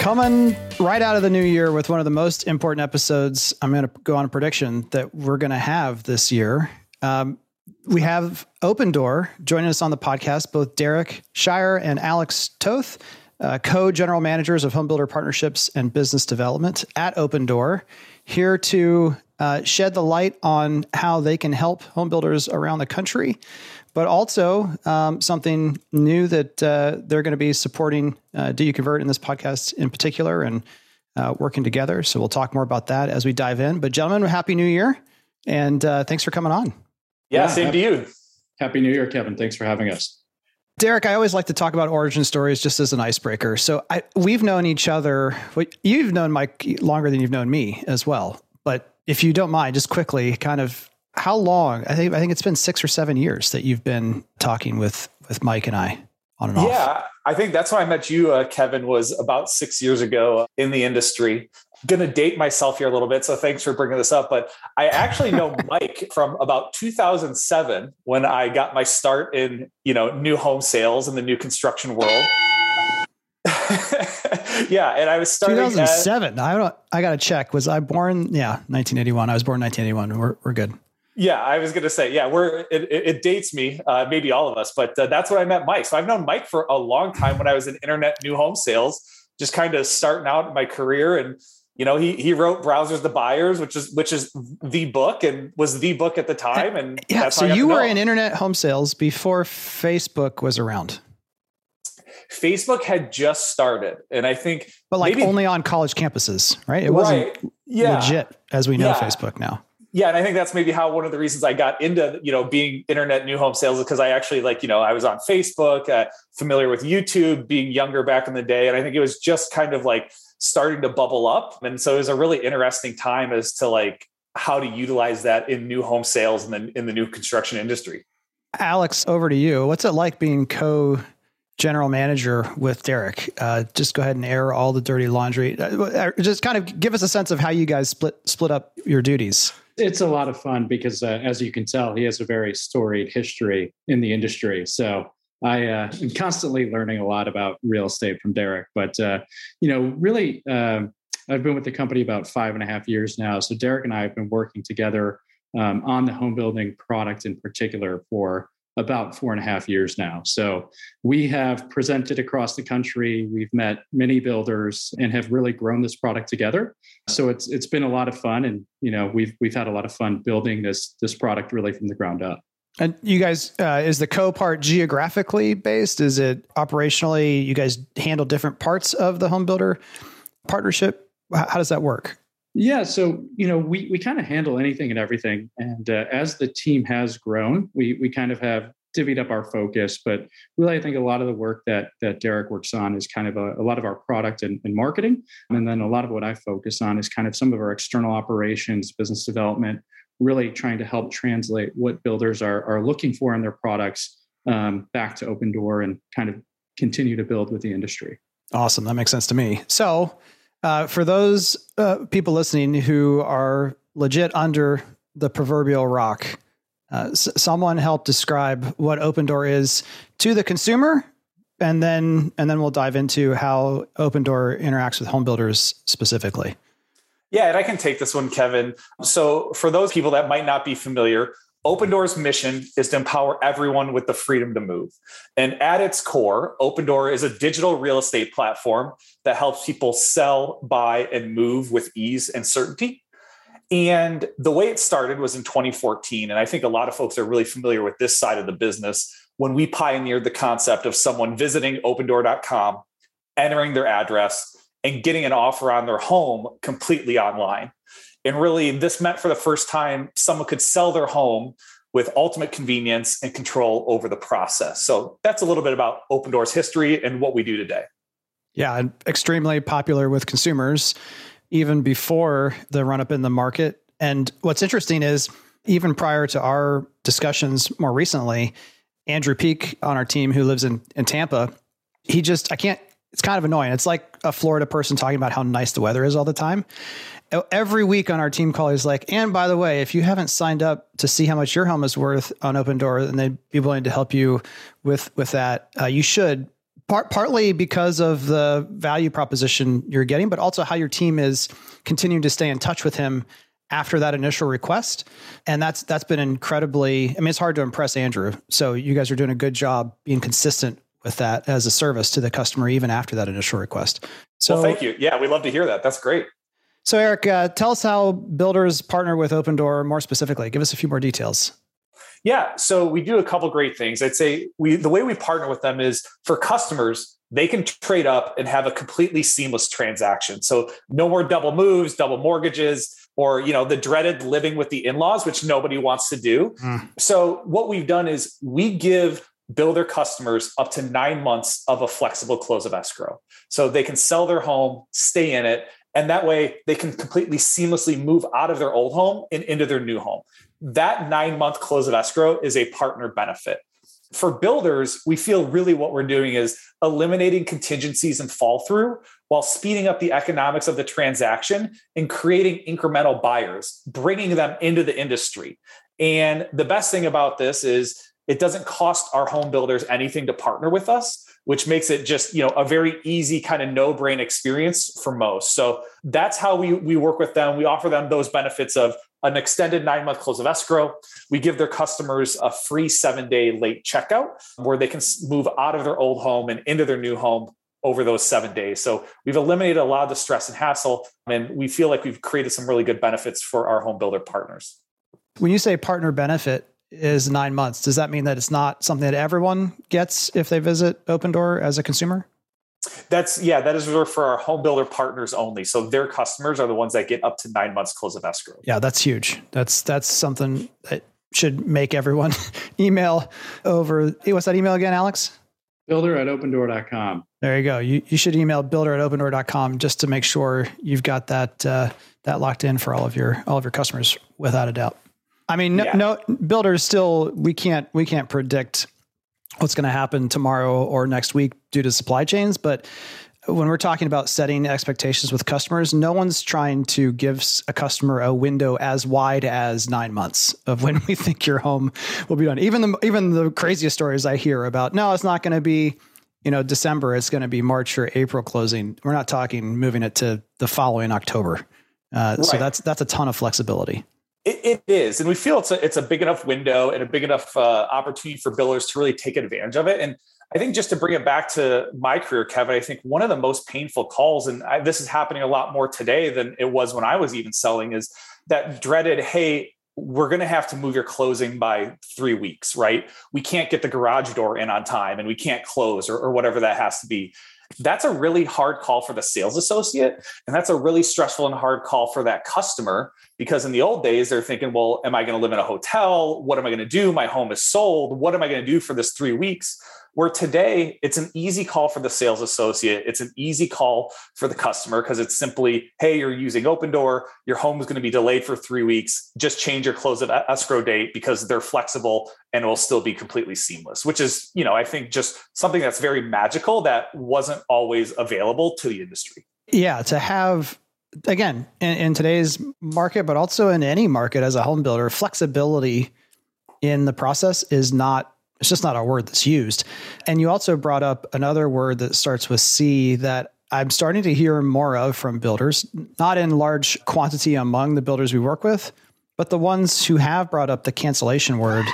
Coming right out of the new year with one of the most important episodes, I'm going to go on a prediction that we're going to have this year. Um, we have Opendoor joining us on the podcast, both Derek Shire and Alex Toth, uh, co general managers of Homebuilder Partnerships and Business Development at Opendoor, here to uh, shed the light on how they can help homebuilders around the country but also um, something new that uh, they're going to be supporting uh, Do You Convert in this podcast in particular and uh, working together. So we'll talk more about that as we dive in. But, gentlemen, Happy New Year. And uh, thanks for coming on. Yeah, yeah same happy, to you. Happy New Year, Kevin. Thanks for having us. Derek, I always like to talk about origin stories just as an icebreaker. So I, we've known each other. You've known Mike longer than you've known me as well. But if you don't mind, just quickly, kind of how long? I think I think it's been six or seven years that you've been talking with with Mike and I on and off. Yeah, I think that's why I met you, uh, Kevin. Was about six years ago in the industry. Going to date myself here a little bit, so thanks for bringing this up. But I actually know Mike from about 2007 when I got my start in you know new home sales in the new construction world. yeah, and I was starting 2007. At, I don't. I got to check. Was I born? Yeah, 1981. I was born 1981. We're we're good. Yeah, I was going to say, yeah, we're it, it dates me, uh, maybe all of us, but uh, that's when I met Mike. So I've known Mike for a long time when I was in internet new home sales, just kind of starting out in my career. And you know, he he wrote "Browsers to Buyers," which is which is the book and was the book at the time. And yeah, so you were in internet home sales before Facebook was around. Facebook had just started, and I think, but like maybe, only on college campuses, right? It wasn't right. yeah. legit as we know yeah. Facebook now yeah and i think that's maybe how one of the reasons i got into you know being internet new home sales is because i actually like you know i was on facebook uh, familiar with youtube being younger back in the day and i think it was just kind of like starting to bubble up and so it was a really interesting time as to like how to utilize that in new home sales and then in the new construction industry alex over to you what's it like being co general manager with Derek. Uh, just go ahead and air all the dirty laundry. Uh, just kind of give us a sense of how you guys split split up your duties it's a lot of fun because, uh, as you can tell, he has a very storied history in the industry. So I uh, am constantly learning a lot about real estate from Derek. But uh, you know, really, um, I've been with the company about five and a half years now. So Derek and I have been working together um, on the home building product in particular for about four and a half years now. So we have presented across the country. We've met many builders and have really grown this product together. So it's it's been a lot of fun, and you know we've we've had a lot of fun building this this product really from the ground up. And you guys, uh, is the co part geographically based? Is it operationally? You guys handle different parts of the home builder partnership. How does that work? Yeah, so you know, we we kind of handle anything and everything, and uh, as the team has grown, we we kind of have divvied up our focus. But really, I think a lot of the work that that Derek works on is kind of a, a lot of our product and, and, marketing, and then a lot of what I focus on is kind of some of our external operations, business development, really trying to help translate what builders are are looking for in their products um, back to Opendoor and kind of continue to build with the industry. Awesome, that makes sense to me. So uh, for those uh, people listening who are legit under the proverbial rock, uh, s- someone help describe what Opendoor is to the consumer, and then and then we'll dive into how Opendoor interacts with home builders specifically. Yeah, and I can take this one, Kevin. So, for those people that might not be familiar, Opendoor's mission is to empower everyone with the freedom to move. And at its core, Opendoor is a digital real estate platform that helps people sell, buy, and move with ease and certainty. And the way it started was in 2014. And I think a lot of folks are really familiar with this side of the business when we pioneered the concept of someone visiting opendoor.com, entering their address, and getting an offer on their home completely online. And really, this meant for the first time someone could sell their home with ultimate convenience and control over the process. So that's a little bit about Opendoor's history and what we do today. Yeah, extremely popular with consumers even before the run up in the market. And what's interesting is even prior to our discussions more recently, Andrew Peak on our team who lives in, in Tampa, he just, I can't, it's kind of annoying. It's like a Florida person talking about how nice the weather is all the time every week on our team call, he's like, and by the way, if you haven't signed up to see how much your home is worth on Opendoor, and they'd be willing to help you with with that, uh, you should. Part, partly because of the value proposition you're getting, but also how your team is continuing to stay in touch with him after that initial request. And that's that's been incredibly I mean it's hard to impress Andrew. So you guys are doing a good job being consistent with that as a service to the customer even after that initial request. So well, thank you. Yeah, we love to hear that. That's great. So Eric, uh, tell us how builders partner with Opendoor more specifically. Give us a few more details. Yeah, so we do a couple great things. I'd say we the way we partner with them is for customers, they can trade up and have a completely seamless transaction. So no more double moves, double mortgages, or you know the dreaded living with the in-laws, which nobody wants to do. Mm. So what we've done is we give builder customers up to nine months of a flexible close of escrow. So they can sell their home, stay in it, and that way they can completely seamlessly move out of their old home and into their new home. That nine month close of escrow is a partner benefit. For builders, we feel really what we're doing is eliminating contingencies and fall through while speeding up the economics of the transaction and creating incremental buyers, bringing them into the industry. And the best thing about this is it doesn't cost our home builders anything to partner with us which makes it just you know a very easy kind of no brain experience for most. So that's how we we work with them. We offer them those benefits of an extended nine month close of escrow. We give their customers a free seven day late checkout where they can move out of their old home and into their new home over those seven days. So we've eliminated a lot of the stress and hassle and we feel like we've created some really good benefits for our home builder partners. When you say partner benefit is nine months. Does that mean that it's not something that everyone gets if they visit Opendoor as a consumer? That's yeah, that is reserved for our home builder partners only. So their customers are the ones that get up to nine months close of escrow. Yeah, that's huge. That's that's something that should make everyone email over. Hey, what's that email again, Alex? Builder at opendoor.com. There you go. You, you should email builder at opendoor.com just to make sure you've got that uh, that locked in for all of your all of your customers without a doubt. I mean, no, yeah. no builders still we can't we can't predict what's going to happen tomorrow or next week due to supply chains, but when we're talking about setting expectations with customers, no one's trying to give a customer a window as wide as nine months of when we think your home will be done. Even the even the craziest stories I hear about, no, it's not going to be, you know, December. It's going to be March or April closing. We're not talking moving it to the following October. Uh, right. So that's that's a ton of flexibility. It, it is, and we feel it's a it's a big enough window and a big enough uh, opportunity for builders to really take advantage of it. And I think just to bring it back to my career, Kevin, I think one of the most painful calls, and I, this is happening a lot more today than it was when I was even selling, is that dreaded, "Hey, we're going to have to move your closing by three weeks, right? We can't get the garage door in on time, and we can't close, or, or whatever that has to be." That's a really hard call for the sales associate. And that's a really stressful and hard call for that customer because in the old days, they're thinking, well, am I going to live in a hotel? What am I going to do? My home is sold. What am I going to do for this three weeks? Where today, it's an easy call for the sales associate. It's an easy call for the customer because it's simply, hey, you're using Opendoor. Your home is going to be delayed for three weeks. Just change your close of escrow date because they're flexible and it will still be completely seamless, which is, you know, I think just something that's very magical that wasn't always available to the industry. Yeah, to have again in, in, today's market but also in any market as a home builder flexibility in the process is not it's just not a word that's used. And you also brought up another word that starts with C that I'm starting to hear more of from builders, not in large quantity among the builders we work with, but the ones who have brought up the cancellation word.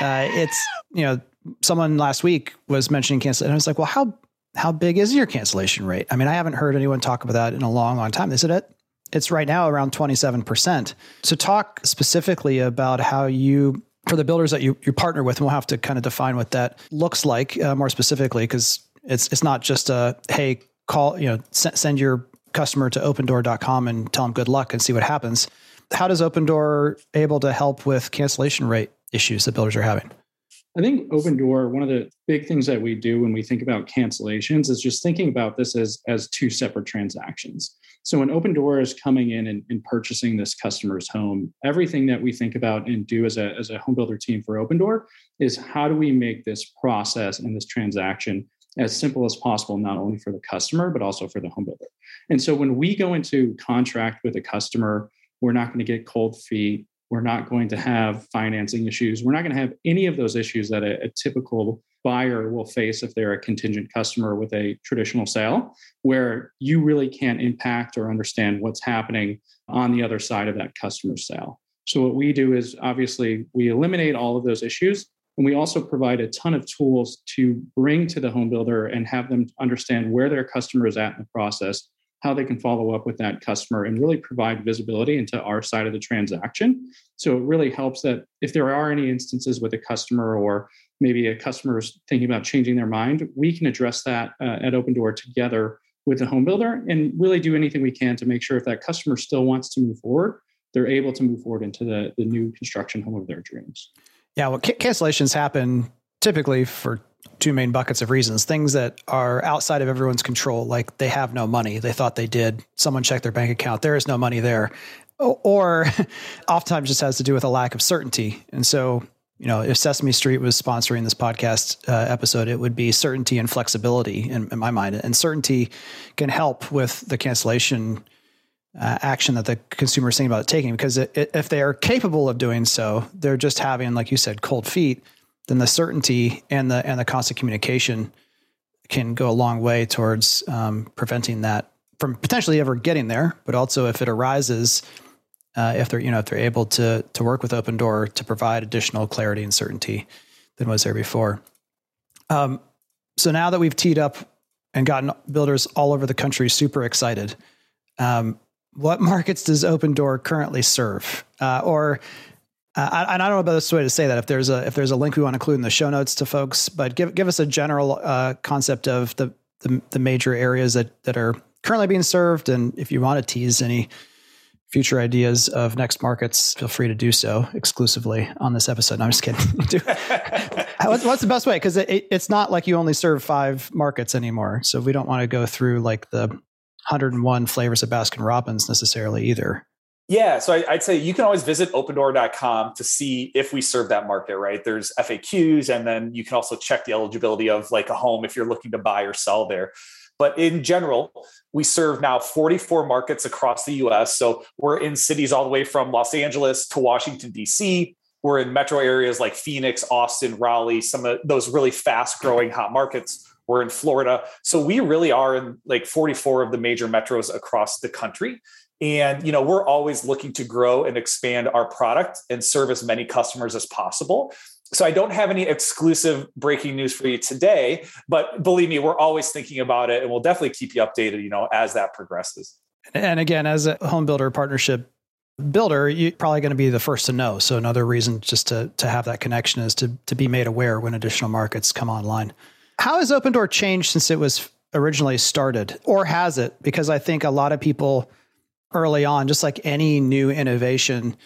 Uh, it's, you know, someone last week was mentioning cancel, and I was like, well, how how big is your cancellation rate? I mean, I haven't heard anyone talk about that in a long, long time. They said it it's right now around 27%. So talk specifically about how you for the builders that you, you partner with, and we'll have to kind of define what that looks like uh, more specifically, because it's it's not just a hey call you know s- send your customer to opendoor.com and tell them good luck and see what happens. How does Opendoor able to help with cancellation rate issues that builders are having? I think Opendoor, one of the big things that we do when we think about cancellations is just thinking about this as, as two separate transactions. So when Opendoor is coming in and, and purchasing this customer's home, everything that we think about and do as a, as a home builder team for Opendoor is how do we make this process and this transaction as simple as possible, not only for the customer, but also for the home builder. And so when we go into contract with a customer, we're not going to get cold feet we're not going to have financing issues. We're not going to have any of those issues that a, a typical buyer will face if they're a contingent customer with a traditional sale, where you really can't impact or understand what's happening on the other side of that customer sale. So, what we do is obviously we eliminate all of those issues. And we also provide a ton of tools to bring to the home builder and have them understand where their customer is at in the process, how they can follow up with that customer, and really provide visibility into our side of the transaction. So it really helps that if there are any instances with a customer or maybe a customer is thinking about changing their mind, we can address that uh, at Opendoor together with the home builder and really do anything we can to make sure if that customer still wants to move forward, they're able to move forward into the, the new construction home of their dreams. Yeah, well, cancellations happen typically for two main buckets of reasons things that are outside of everyone's control, like they have no money. They thought they did. Someone checked their bank account. There is no money there. Or oftentimes just has to do with a lack of certainty. And so you know, if Sesame Street was sponsoring this podcast uh, episode, it would be certainty and flexibility in, in, my mind. And certainty can help with the cancellation uh, action that the consumer is thinking about taking, because it, it, if they are capable of doing so, they're just having, like you said, cold feet. Then the certainty and the and the constant communication can go a long way towards um, preventing that from potentially ever getting there. But also, if it arises uh, if they're you know if they're able to to work with Opendoor to provide additional clarity and certainty than was there before. Um, so now that we've teed up and gotten builders all over the country super excited, um, what markets does Opendoor currently serve? Uh, or uh, I, I, don't know about this way to say that. If there's a if there's a link we want to include in the show notes to folks, but give give us a general uh, concept of the, the the major areas that that are currently being served, and if you want to tease any future ideas of next markets, feel free to do so exclusively on this episode. No, I'm just kidding. what's, the best way? Because it, it's not like you only serve five markets anymore. So we don't want to go through like the 101 flavors of Baskin Robbins necessarily either. Yeah, so I, would say you can always visit opendoor.com to see if we serve that market, right? There's FAQs, and then you can also check the eligibility of like a home if you're looking to buy or sell there. But in general, we serve now 44 markets across the US. So we're in cities all the way from Los Angeles to Washington, D.C. We're in metro areas like Phoenix, Austin, Raleigh, some of those really fast growing hot markets. We're in Florida. So we really are in like 44 of the major metros across the country. And you know, we're always looking to grow and expand our product and serve as many customers as possible so I don't have any exclusive breaking news for you today, but believe me, we're always thinking about it and we'll definitely keep you updated, you know, as that progresses. And again, as a home builder partnership builder, you're probably going to be the first to know. So another reason just to to have that connection is to to be made aware when additional markets come online. How has Opendoor changed since it was originally started, or has it? Because I think a lot of people early on, just like any new innovation,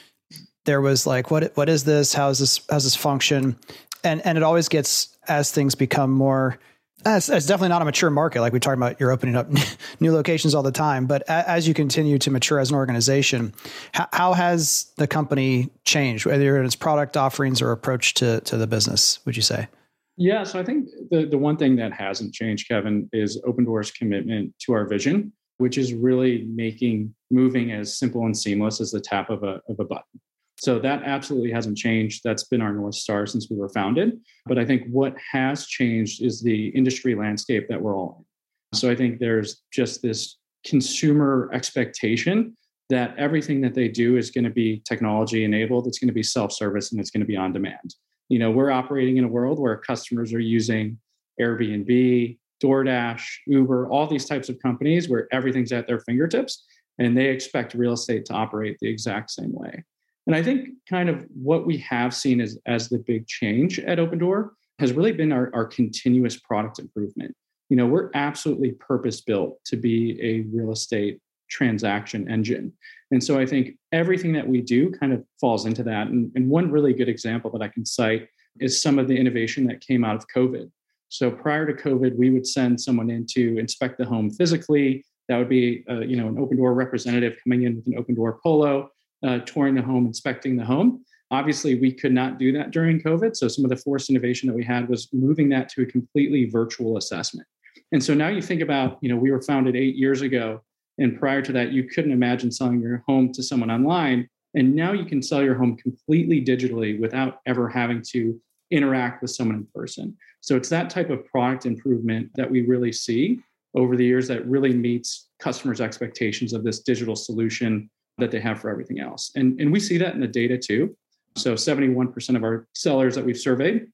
there was like, what what is this? How is this? How's this function? And and it always gets as things become more. It's, it's definitely not a mature market. Like we talked about, you're opening up new locations all the time. But as you continue to mature as an organization, how, how has the company changed, whether in its product offerings or approach to to the business? Would you say? Yeah, so I think the the one thing that hasn't changed, Kevin, is Opendoor's commitment to our vision, which is really making moving as simple and seamless as the tap of a of a button. So that absolutely hasn't changed. That's been our North Star since we were founded. But I think what has changed is the industry landscape that we're all in. So I think there's just this consumer expectation that everything that they do is going to be technology enabled, it's going to be self service, and it's going to be on demand. You know, we're operating in a world where customers are using Airbnb, DoorDash, Uber, all these types of companies where everything's at their fingertips, and they expect real estate to operate the exact same way. And I think kind of what we have seen as, as the big change at Opendoor has really been our, our continuous product improvement. You know, we're absolutely purpose built to be a real estate transaction engine. And so I think everything that we do kind of falls into that. And, and one really good example that I can cite is some of the innovation that came out of COVID. So prior to COVID, we would send someone in to inspect the home physically. That would be, uh, you know, an Opendoor representative coming in with an Opendoor polo uh, touring the home, inspecting the home. Obviously, we could not do that during COVID. So, some of the forced innovation that we had was moving that to a completely virtual assessment. And so now you think about, you know, we were founded eight years ago. And prior to that, you couldn't imagine selling your home to someone online. And now you can sell your home completely digitally without ever having to interact with someone in person. So it's that type of product improvement that we really see over the years that really meets customers' expectations of this digital solution that they have for everything else. And, and we see that in the data too. So 71% of our sellers that we've surveyed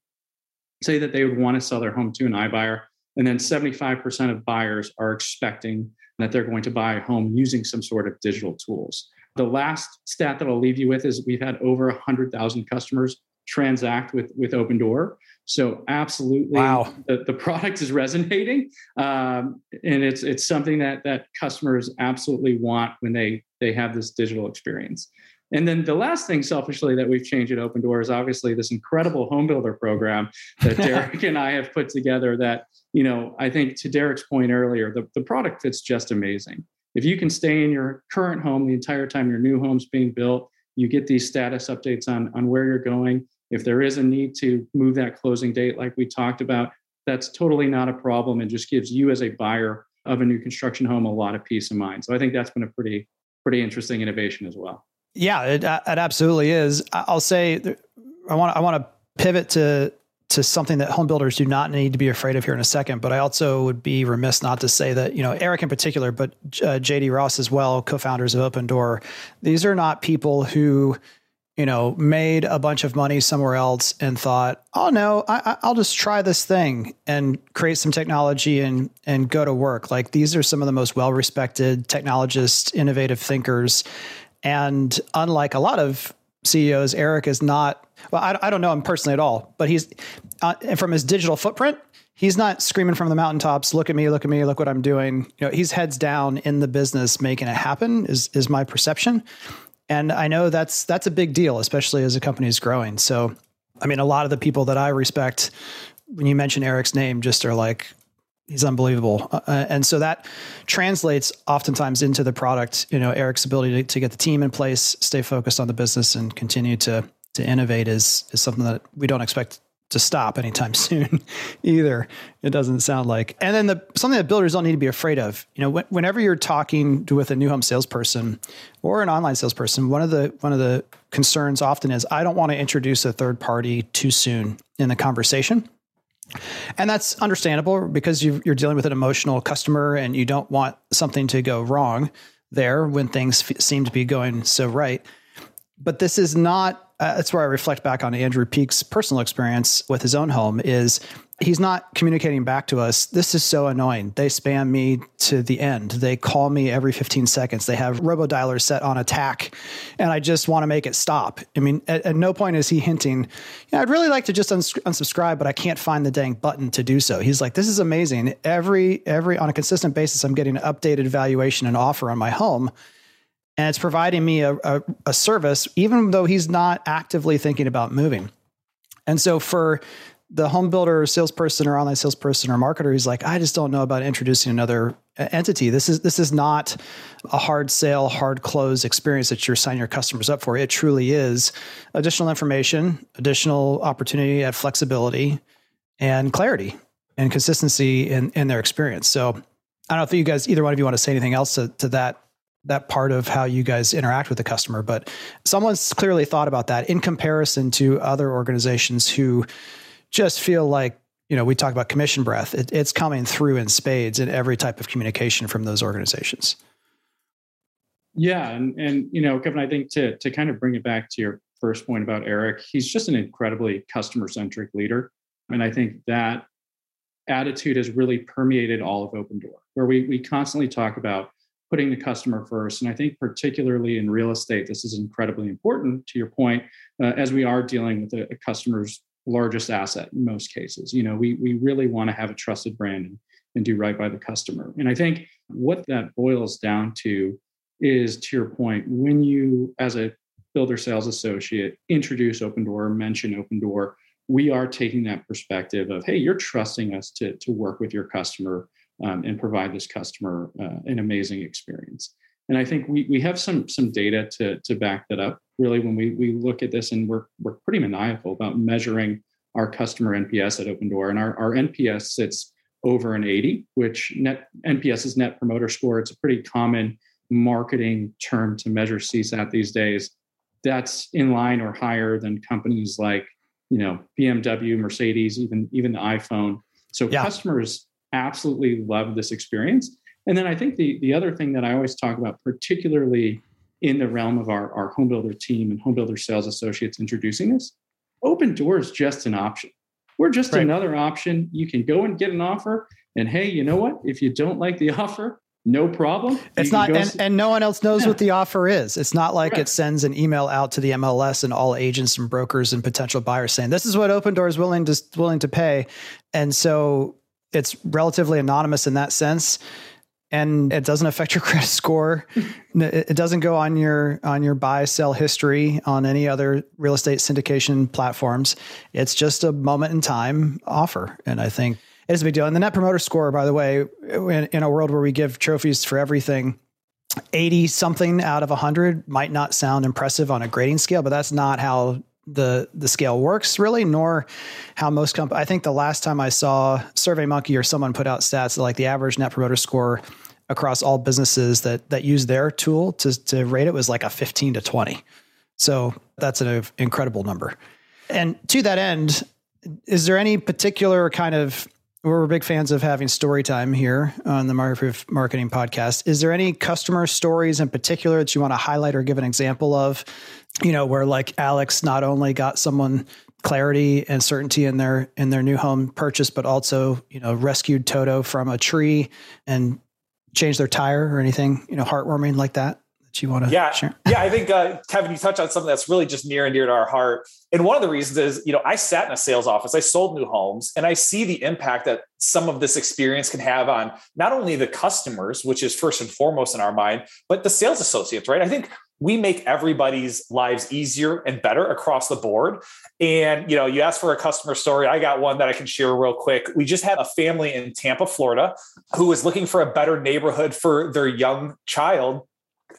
say that they would want to sell their home to an iBuyer. And then 75% of buyers are expecting that they're going to buy a home using some sort of digital tools. The last stat that I'll leave you with is we've had over 100,000 customers transact with, with Opendoor. So absolutely, wow. the, the product is resonating, um, and it's it's something that that customers absolutely want when they they have this digital experience. And then the last thing, selfishly, that we've changed at Opendoor is obviously this incredible home builder program that Derek and I have put together. That you know, I think to Derek's point earlier, the, the product fits just amazing. If you can stay in your current home the entire time your new home's being built, you get these status updates on on where you're going if there is a need to move that closing date, like we talked about, that's totally not a problem and just gives you as a buyer of a new construction home a lot of peace of mind. So I think that's been a pretty pretty interesting innovation as well. Yeah, it, it absolutely is. I'll say I want I want to pivot to to something that home builders do not need to be afraid of here in a second. But I also would be remiss not to say that you know Eric in particular, but uh, JD Ross as well, co-founders of Opendoor. These are not people who you know, made a bunch of money somewhere else and thought, oh no, I, will just try this thing and create some technology and and go to work. Like these are some of the most well respected technologists, innovative thinkers, and unlike a lot of CEOs, Eric is not. Well, I, I don't know him personally at all, but he's uh, from his digital footprint. He's not screaming from the mountaintops, "Look at me! Look at me! Look what I'm doing!" You know, he's heads down in the business, making it happen. Is is my perception and I know that's that's a big deal, especially as a company is growing. So, I mean, a lot of the people that I respect, when you mention Eric's name, just are like, he's unbelievable. Uh, uh, and so that translates oftentimes into the product. You know, Eric's ability to, to, get the team in place, stay focused on the business, and continue to to innovate is is something that we don't expect to stop anytime soon either. It doesn't sound like. And then the something that builders don't need to be afraid of you know whenever you're talking to, with a new home salesperson or an online salesperson one of the one of the concerns often is i don't want to introduce a third party too soon in the conversation. And that's understandable because you are dealing with an emotional customer and you don't want something to go wrong there when things f- seem to be going so right. But this is not uh, that's where I reflect back on Andrew Peak's personal experience with his own home is he's not communicating back to us. This is so annoying. They spam me to the end. They call me every 15 seconds. They have robo dialers set on attack and I just want to make it stop. I mean, at, at no point is he hinting, yeah, I'd really like to just uns- unsubscribe, but I can't find the dang button to do so. He's like, this is amazing. Every, every, on a consistent basis, I'm getting an updated valuation and offer on my home and it's providing me a, a, a, service, even though he's not actively thinking about moving. And so for the home builder or salesperson or online salesperson or marketer he's like, I just don't know about introducing another uh, entity. This is this is not a hard sale, hard close experience that you're signing your customers up for. It truly is additional information, additional opportunity at flexibility and clarity and consistency in, in their experience. So I don't know if you guys, either one of you want to say anything else to, to that that part of how you guys interact with the customer. But someone's clearly thought about that in comparison to other organizations who just feel like, you know, we talk about commission breath. It, it's coming through in spades in every type of communication from those organizations. Yeah, and and you know, Kevin, I think to to kind of bring it back to your first point about Eric, he's just an incredibly customer centric leader, and I think that attitude has really permeated all of Opendoor, where we we constantly talk about putting the customer first. And I think, particularly in real estate, this is incredibly important to your point, uh, as we are dealing with a, a, customer's largest asset in most cases. You know, we, we really want to have a trusted brand and, and do right by the customer. And I think what that boils down to is, to your point, when you, as a builder sales associate, introduce Opendoor, mention Opendoor, we are taking that perspective of, hey, you're trusting us to, to work with your customer um, and provide this customer uh, an amazing experience. And I think we, we have some some data to, to back that up. Really, when we, we look at this, and we're we're pretty maniacal about measuring our customer NPS at Opendoor, and our, our NPS sits over an 80, which net NPS is Net Promoter Score. It's a pretty common marketing term to measure CSAT these days. That's in line or higher than companies like you know, BMW, Mercedes, even even the iPhone. So yeah. customers absolutely love this experience. And then I think the the other thing that I always talk about, particularly in the realm of our, our home builder team and home builder sales associates introducing this, Opendoor is just an option. We're just right. another option. You can go and get an offer. And hey, you know what? If you don't like the offer, no problem. It's not, and, s- and no one else knows yeah. what the offer is. It's not like it sends an email out to the MLS and all agents and brokers and potential buyers saying this is what Opendoor is willing to willing to pay, and so it's relatively anonymous in that sense and it doesn't affect your credit score. it doesn't go on your on your buy sell history on any other real estate syndication platforms. It's just a moment in time offer, and I think it's a big deal. And the net promoter score, by the way, in, in a world where we give trophies for everything. 80 something out of 100 might not sound impressive on a grading scale, but that's not how the the scale works really, nor how most companies. I think the last time I saw SurveyMonkey or someone put out stats like the average Net Promoter Score across all businesses that that use their tool to to rate it was like a 15 to 20. So that's an incredible number. And to that end, is there any particular kind of we're big fans of having story time here on the Market Marketing Podcast. Is there any customer stories in particular that you want to highlight or give an example of you know, where like Alex not only got someone clarity and certainty in their in their new home purchase, but also you know rescued Toto from a tree and changed their tire or anything you know heartwarming like that that you want to yeah share? yeah I think uh, Kevin you touched on something that's really just near and dear to our heart, and one of the reasons is you know I sat in a sales office, I sold new homes, and I see the impact that some of this experience can have on not only the customers, which is first and foremost in our mind, but the sales associates, right? I think we make everybody's lives easier and better across the board. And you know, you asked for a customer story. I got one that I can share real quick. We just had a family in Tampa, Florida, who was looking for a better neighborhood for their young child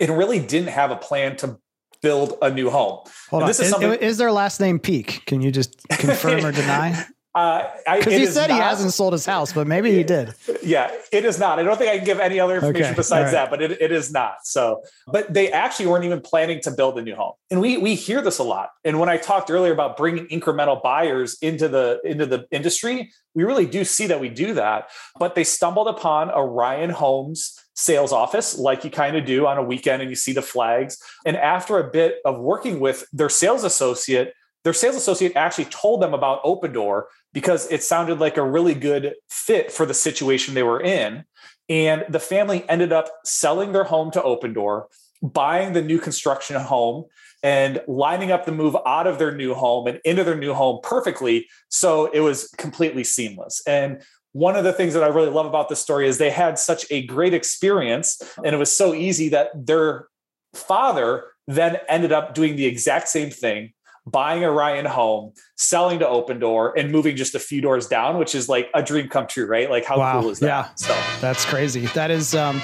and really didn't have a plan to build a new home. Hold on. This is, is, is, their last name Peak? Can you just confirm or deny? Because uh, he said not, he hasn't sold his house, but maybe he did. Yeah, it is not. I don't think I can give any other information okay. besides right. that, but it, it is not. So, but they actually weren't even planning to build a new home, and we we hear this a lot. And when I talked earlier about bringing incremental buyers into the into the industry, we really do see that we do that. But they stumbled upon a Ryan Homes sales office like you kind of do on a weekend and you see the flags and after a bit of working with their sales associate their sales associate actually told them about Opendoor because it sounded like a really good fit for the situation they were in. And the family ended up selling their home to Opendoor, buying the new construction home, and lining up the move out of their new home and into their new home perfectly. So it was completely seamless. And one of the things that I really love about this story is they had such a great experience, and it was so easy that their father then ended up doing the exact same thing buying a Ryan home, selling to Opendoor, and moving just a few doors down, which is like a dream come true, right? Like how wow. cool is that? Yeah. So that's crazy. That is um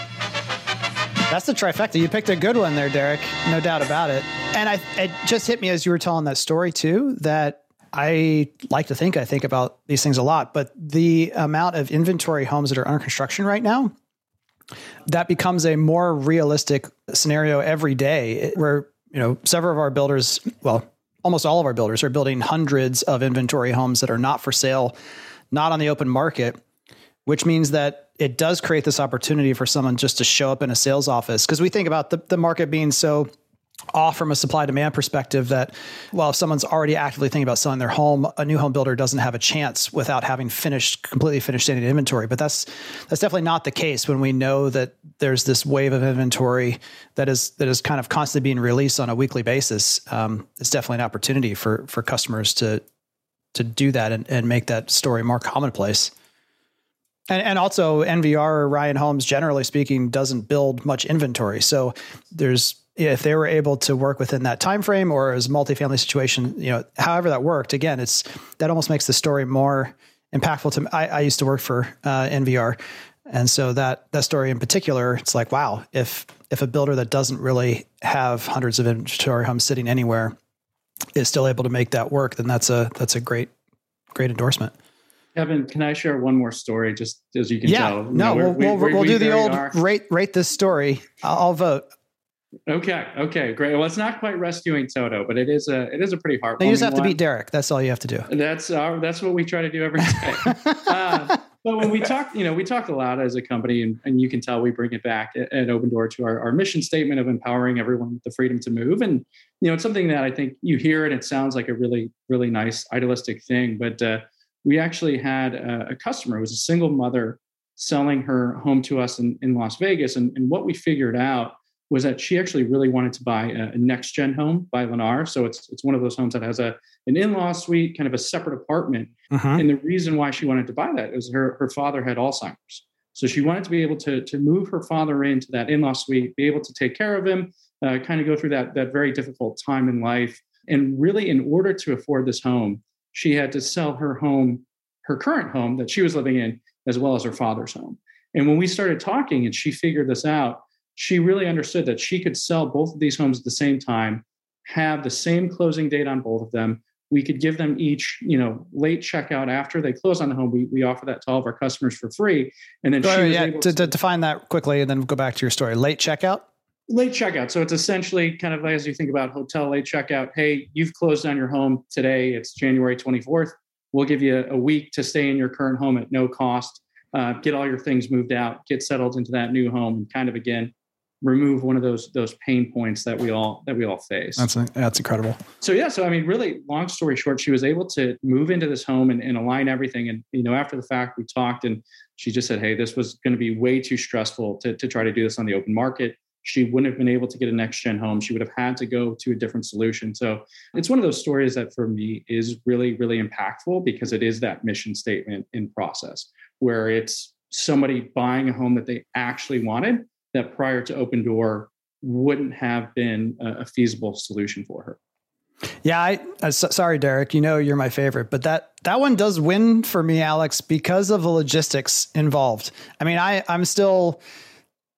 that's the trifecta. You picked a good one there, Derek. No doubt about it. And I it just hit me as you were telling that story too, that I like to think I think about these things a lot, but the amount of inventory homes that are under construction right now, that becomes a more realistic scenario every day where you know several of our builders well almost all of our builders are building hundreds of inventory homes that are not for sale, not on the open market, which means that it does create this opportunity for someone just to show up in a sales office. Because we think about the, the market being so off from a supply demand perspective that well if someone's already actively thinking about selling their home a new home builder doesn't have a chance without having finished completely finished standing inventory. But that's that's definitely not the case when we know that there's this wave of inventory that is that is kind of constantly being released on a weekly basis. Um, it's definitely an opportunity for for customers to to do that and, and make that story more commonplace. And, and also NVR or Ryan Homes, generally speaking, doesn't build much inventory. So there's if they were able to work within that time frame or as multifamily situation, you know, however that worked, again, it's that almost makes the story more impactful to me. I, I used to work for uh, NVR. And so that that story in particular, it's like, wow, if if a builder that doesn't really have hundreds of inventory homes sitting anywhere is still able to make that work, then that's a that's a great great endorsement. Kevin, can I share one more story? Just as you can yeah, tell, no, you know, we'll, we'll, we'll do the old are. rate rate this story. I'll, I'll vote. Okay. Okay. Great. Well, it's not quite rescuing Toto, but it is a it is a pretty hard. You just have one. to beat Derek. That's all you have to do. That's uh, that's what we try to do every day. uh, but when we talk, you know, we talk a lot as a company, and, and you can tell we bring it back at, at Opendoor to our, our mission statement of empowering everyone with the freedom to move. And you know, it's something that I think you hear and it sounds like a really really nice idealistic thing, but uh, we actually had a, a customer who was a single mother selling her home to us in, in Las Vegas, and, and what we figured out was that she actually really wanted to buy a, next gen home by Lennar. So it's it's one of those homes that has a an in law suite, kind of a separate apartment. Uh-huh. And the reason why she wanted to buy that is her her father had Alzheimer's. So she wanted to be able to to move her father into that in law suite, be able to take care of him, uh, kind of go through that that very difficult time in life. And really, in order to afford this home, she had to sell her home, her current home that she was living in, as well as her father's home. And when we started talking, and she figured this out she really understood that she could sell both of these homes at the same time, have the same closing date on both of them. We could give them each, you know, late checkout after they close on the home. We, we offer that to all of our customers for free. And then she yeah, to, to define that quickly and then go back to your story. Late checkout? late checkout. So it's essentially kind of as you think about hotel late checkout. Hey, you've closed on your home today. It's January 24th. We'll give you a week to stay in your current home at no cost. Uh, get all your things moved out, get settled into that new home, and kind of again remove one of those those pain points that we all that we all face. That's that's incredible. So yeah, so I mean, really, long story short, she was able to move into this home and, and align everything. And you know, after the fact, we talked, and she just said, "Hey, this was going to be way too stressful to to try to do this on the open market." She wouldn't have been able to get a next gen home. She would have had to go to a different solution. So it's one of those stories that for me is really, really impactful because it is that mission statement in process where it's somebody buying a home that they actually wanted that prior to Opendoor wouldn't have been a, feasible solution for her. Yeah, I uh, sorry, Derek. You know you're my favorite, but that that one does win for me, Alex, because of the logistics involved. I mean, I I'm still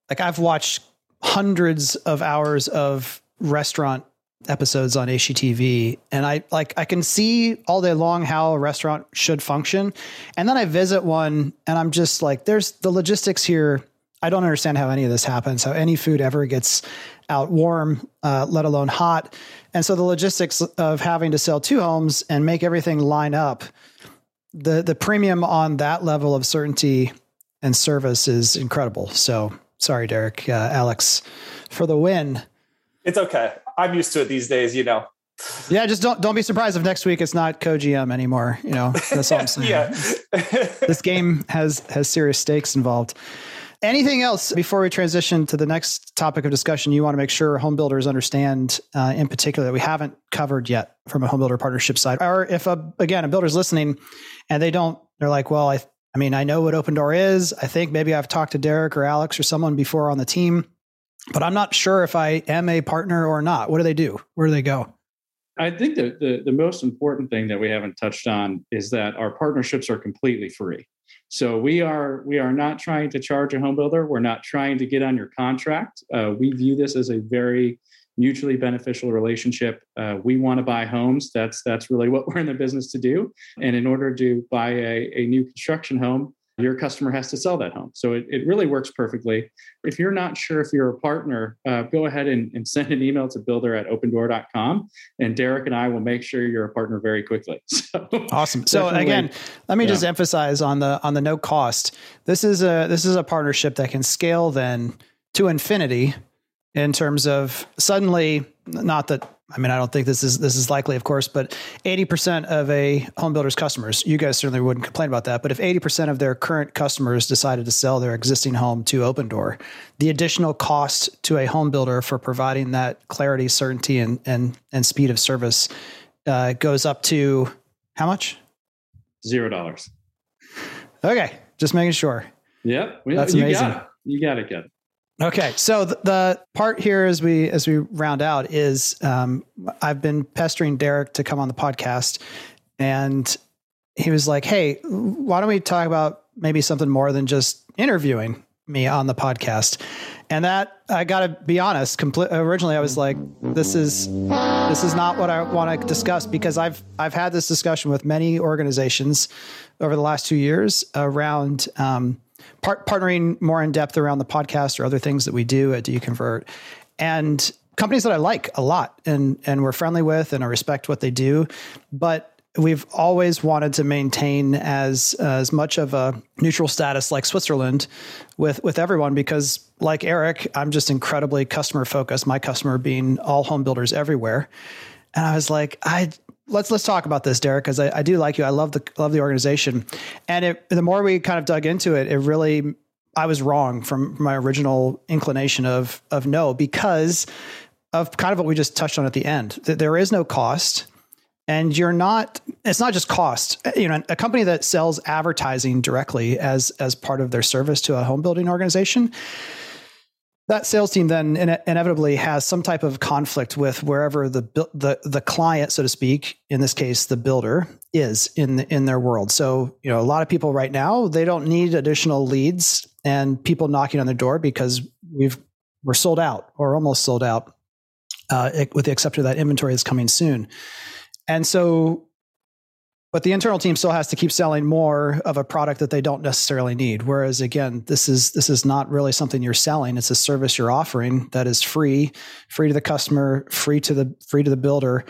like I've watched hundreds of hours of restaurant episodes on HGTV, and I like I can see all day long how a restaurant should function, and then I visit one, and I'm just like, there's the logistics here I don't understand how any of this happens, how any food ever gets out warm, uh, let alone hot. And so the logistics of having to sell two homes and make everything line up, the the premium on that level of certainty and service is incredible. So sorry, Derek, uh, Alex, for the win. It's okay. I'm used to it these days, you know. Yeah, just don't don't be surprised if next week it's not CoGM anymore. You know, that's all I'm saying. yeah, this game has has serious stakes involved. Anything else before we transition to the next topic of discussion you want to make sure home builders understand uh, in particular that we haven't covered yet from a home builder partnership side? Or if, a, again, a builder's listening and they don't, they're like, well, I, I mean, I know what Opendoor is. I think maybe I've talked to Derek or Alex or someone before on the team, but I'm not sure if I am a partner or not. What do they do? Where do they go? I think that the, the most important thing that we haven't touched on is that our partnerships are completely free. So we are we are not trying to charge a home builder. We're not trying to get on your contract. Uh, we view this as a very mutually beneficial relationship. Uh, we want to buy homes. That's that's really what we're in the business to do. And in order to buy a, a new construction home, your customer has to sell that home. So it, it really works perfectly. If you're not sure if you're a partner, uh, go ahead and, and, send an email to builder at opendoor.com and Derek and I will make sure you're a partner very quickly. So awesome. So again, let me yeah. just emphasize on the on the no cost. This is a this is a partnership that can scale then to infinity in terms of suddenly not that I mean, I don't think this is this is likely, of course, but 80% of a home builder's customers, you guys certainly wouldn't complain about that. But if 80% of their current customers decided to sell their existing home to Opendoor, the additional cost to a home builder for providing that clarity, certainty, and and and speed of service uh, goes up to how much? Zero dollars. Okay, just making sure. Yep, that's you amazing. Got it. You got it, good. Okay, so the, the, part here as we as we round out is um, I've been pestering Derek to come on the podcast, and he was like, "Hey, why don't we talk about maybe something more than just interviewing me on the podcast?" And that I got to be honest. Compl- originally, I was like, "This is this is not what I want to discuss," because I've I've had this discussion with many organizations over the last two years around. Um, part, partnering more in depth around the podcast or other things that we do at Do You Convert. and companies that I like a lot and and we're friendly with and I respect what they do, but we've always wanted to maintain as as much of a neutral status like Switzerland with with everyone because like Eric, I'm just incredibly customer focused. My customer being all home builders everywhere, and I was like, I let's let's talk about this, Derek, because I, I do like you. I love the love the organization, and it, the more we kind of dug into it, it really I was wrong from my original inclination of of no because of kind of what we just touched on at the end. That there is no cost and you're not it's not just cost you know a company that sells advertising directly as as part of their service to a home building organization that sales team then inevitably has some type of conflict with wherever the the the client so to speak in this case the builder is in the, in their world. So you know a lot of people right now they don't need additional leads and people knocking on their door because we've we're sold out or almost sold out uh, with the exception of that inventory that's coming soon. And so, but the internal team still has to keep selling more of a product that they don't necessarily need. Whereas again, this is this is not really something you're selling. It's a service you're offering that is free, free to the customer, free to the free to the builder.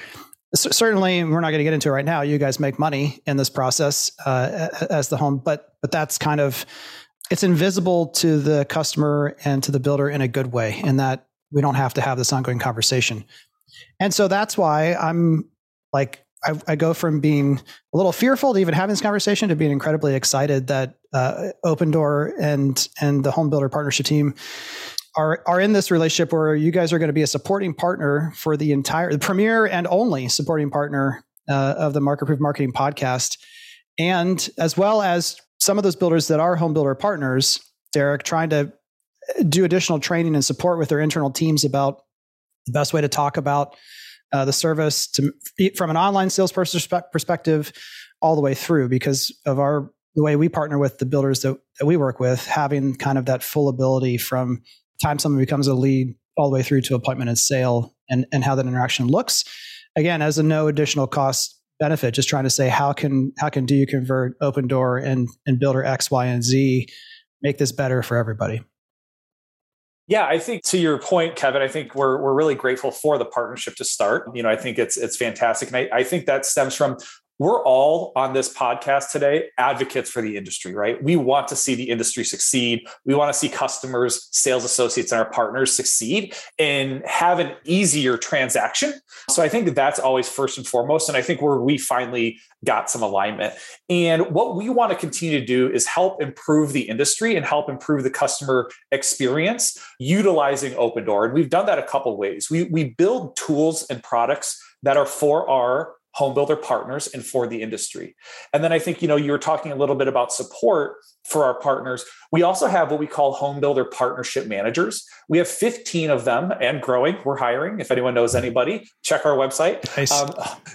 certainly, we're not going to get into it right now. You guys make money in this process uh, as the home, but but that's kind of it's invisible to the customer and to the builder in a good way, in that we don't have to have this ongoing conversation. And so that's why I'm like I, I, go from being a little fearful to even having this conversation to being incredibly excited that uh, Opendoor and and the home builder partnership team are are in this relationship where you guys are going to be a supporting partner for the entire the premier and only supporting partner uh, of the Market Proof Marketing podcast, and as well as some of those builders that are home builder partners, Derek, trying to do additional training and support with their internal teams about the best way to talk about uh, the service to from an online salesperson perspective all the way through because of our the way we partner with the builders that, that we work with having kind of that full ability from time someone becomes a lead all the way through to appointment and sale and, and how that interaction looks. Again as a no additional cost benefit just trying to say how can how can do you convert Opendoor and and builder x y and z make this better for everybody yeah, I think to your point, Kevin, I think we're we're really grateful for the partnership to start. You know, I think it's it's fantastic. And I, I think that stems from we're all on this podcast today advocates for the industry, right? We want to see the industry succeed. We want to see customers, sales associates, and our partners succeed and have an easier transaction. So I think that that's always first and foremost. And I think where we finally got some alignment. And what we want to continue to do is help improve the industry and help improve the customer experience utilizing Opendoor. And we've done that a couple ways. We, we build tools and products that are for our home builder partners and for the industry. And then I think, you know, you were talking a little bit about support for our partners. We also have what we call home builder partnership managers. We have 15 of them and growing. We're hiring. If anyone knows anybody, check our website. Nice. Um,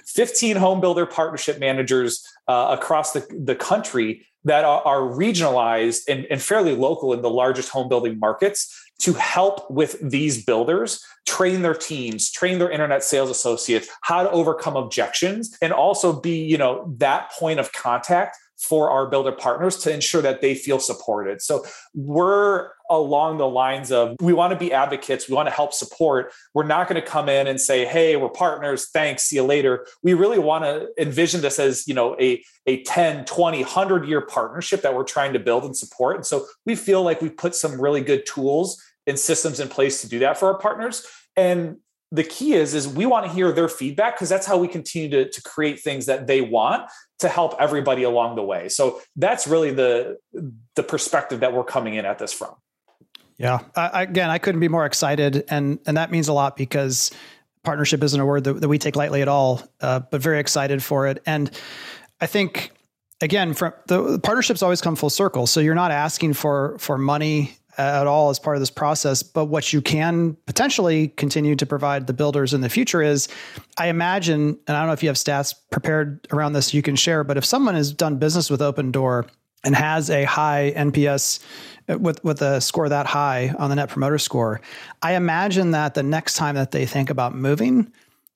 15 home builder partnership managers uh, across the, the country that are, are regionalized and, and fairly local in the largest home building markets to help with these builders train their teams train their internet sales associates how to overcome objections and also be you know that point of contact for our builder partners to ensure that they feel supported. So we're along the lines of we want to be advocates we want to help support. We're not going to come in and say hey we're partners thanks see you later. We really want to envision this as you know a, a 10 20 100 year partnership that we're trying to build and support. And so we feel like we put some really good tools and systems in place to do that for our partners. And the key is is we want to hear their feedback because that's how we continue to, to create things that they want to help everybody along the way. So that's really the the perspective that we're coming in at this from. Yeah I, again i couldn't be more excited and and that means a lot because partnership isn't a word that, that we take lightly at all uh, but very excited for it. And i think again from the, the partnerships always come full circle so you're not asking for for money at all as part of this process. But what you can potentially continue to provide the builders in the future is, I imagine, and I don't know if you have stats prepared around this you can share, but if someone has done business with Opendoor and has a high NPS uh, with with a score that high on the Net Promoter Score, I imagine that the next time that they think about moving,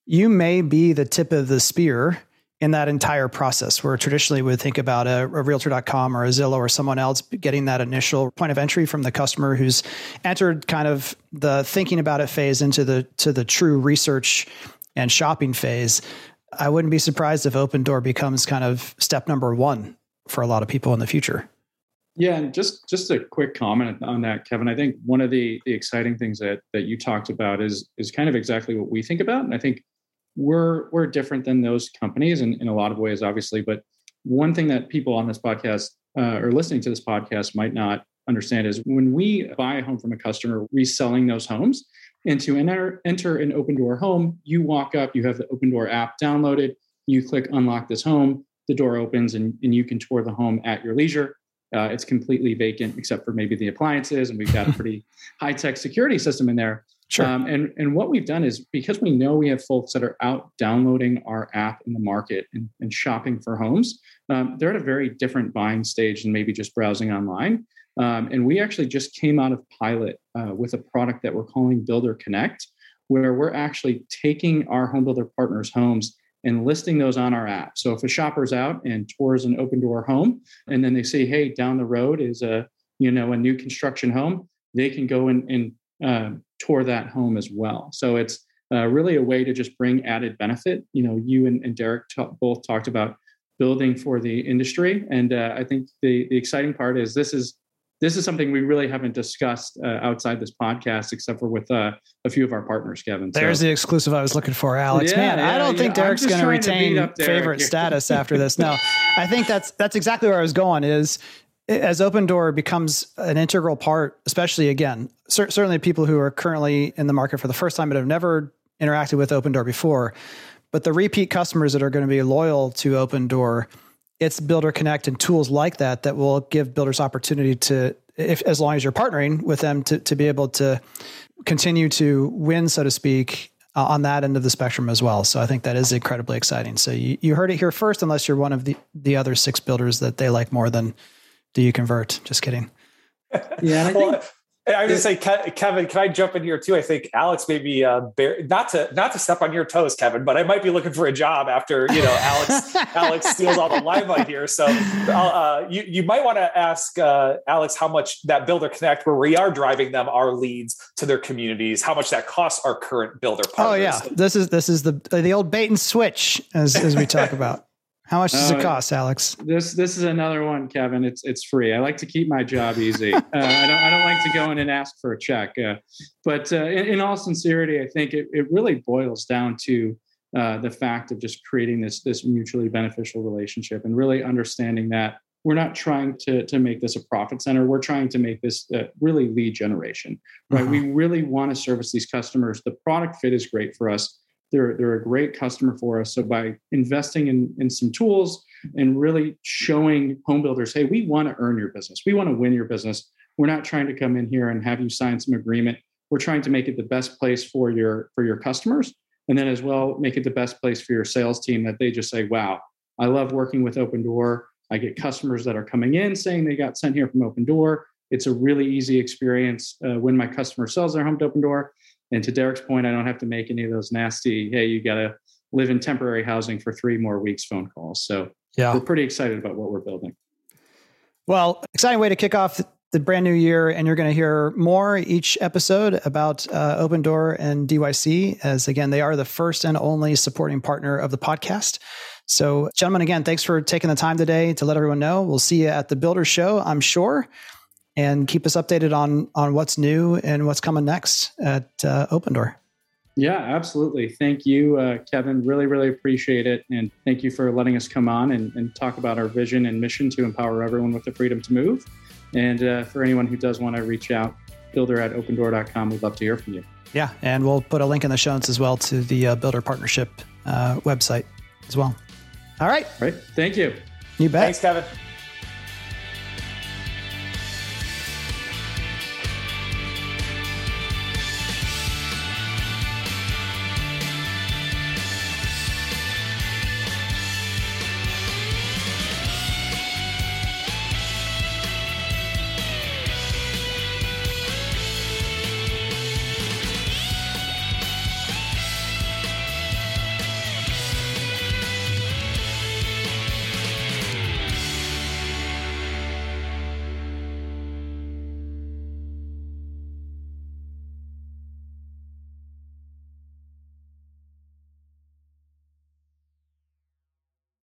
you may be the tip of the spear in that entire process where traditionally we would think about a, a, realtor.com or a Zillow or someone else getting that initial point of entry from the customer who's entered kind of the thinking about it phase into the to the true research and shopping phase. I wouldn't be surprised if Opendoor becomes kind of step number one for a lot of people in the future. Yeah, and just just a quick comment on that, Kevin. I think one of the the exciting things that that you talked about is is kind of exactly what we think about, and I think we're we're different than those companies in, in a lot of ways, obviously. But one thing that people on this podcast uh, or listening to this podcast might not understand is when we buy a home from a customer, reselling those homes, and to enter enter an Opendoor home, you walk up, you have the Opendoor app downloaded, you click unlock this home, the door opens, and, and you can tour the home at your leisure. Uh, it's completely vacant except for maybe the appliances, and we've got a pretty high tech security system in there. Sure. Um, and and what we've done is because we know we have folks that are out downloading our app in the market and, and shopping for homes, um, they're at a very different buying stage than maybe just browsing online. Um, and we actually just came out of pilot uh, with a product that we're calling Builder Connect, where we're actually taking our home builder partners' homes and listing those on our app. So if a shopper's out and tours an Opendoor home, and then they say, "Hey, down the road is a you know a new construction home," they can go and, and uh, tour that home as well. So it's uh, really a way to just bring added benefit. You know, you and, and Derek t- both talked about building for the industry, and uh, I think the the exciting part is this is this is something we really haven't discussed uh, outside this podcast, except for with uh, a few of our partners, Kevin. There's so, the exclusive I was looking for, Alex. Yeah, Man, yeah, I don't yeah, think Derek's going to retain favorite status after this. No, I think that's that's exactly where I was going. Is as Opendoor becomes an integral part, especially again, cer- certainly people who are currently in the market for the first time but have never interacted with Opendoor before, but the repeat customers that are going to be loyal to Opendoor, it's Builder Connect and tools like that that will give builders opportunity to, if as long as you're partnering with them, to to be able to continue to win, so to speak, uh, on that end of the spectrum as well. So I think that is incredibly exciting. So you, you heard it here first, unless you're one of the the other six builders that they like more than do you convert? Just kidding. Yeah, I think. Well, I was going to say, Kevin, can I jump in here too? I think Alex maybe uh, bear, not to not to step on your toes, Kevin, but I might be looking for a job after you know Alex Alex steals all the limelight here. So uh, you you might want to ask uh, Alex how much that Builder Connect, where we are driving them our leads to their communities, how much that costs our current builder partners. Oh yeah, this is this is the the old bait and switch as as we talk about. How much does uh, it cost, Alex? This this is another one, Kevin. It's it's free. I like to keep my job easy. uh, I don't I don't like to go in and ask for a check. Uh, but uh, in, in, all sincerity, I think it, it really boils down to uh, the fact of just creating this this mutually beneficial relationship and really understanding that we're not trying to to make this a profit center. We're trying to make this uh, really lead generation. Right? Uh-huh. We really want to service these customers. The product fit is great for us they're, they're a great customer for us. So by investing in, in some tools and really showing home builders, hey, we want to earn your business. We want to win your business. We're not trying to come in here and have you sign some agreement. We're trying to make it the best place for your for your customers. And then as well, make it the best place for your sales team that they just say, wow, I love working with Opendoor. I get customers that are coming in saying they got sent here from Opendoor. It's a really easy experience uh, when my customer sells their home to Opendoor. And to Derek's point, I don't have to make any of those nasty, hey, you got to live in temporary housing for three more weeks phone calls. So yeah. we're pretty excited about what we're building. Well, exciting way to kick off the brand new year. And you're going to hear more each episode about uh, Opendoor and DYC, as again, they are the first and only supporting partner of the podcast. So, gentlemen, again, thanks for taking the time today to let everyone know. We'll see you at the Builder Show, I'm sure and keep us updated on on what's new and what's coming next at uh, Opendoor. Yeah, absolutely. Thank you, uh, Kevin. Really, really appreciate it. And thank you for letting us come on and, and, talk about our vision and mission to empower everyone with the freedom to move. And uh, for anyone who does want to reach out, builder at opendoor.com. We'd love to hear from you. Yeah. And we'll put a link in the show notes as well to the uh, Builder Partnership uh, website as well. All right. All right. Thank you. You bet. Thanks, Kevin.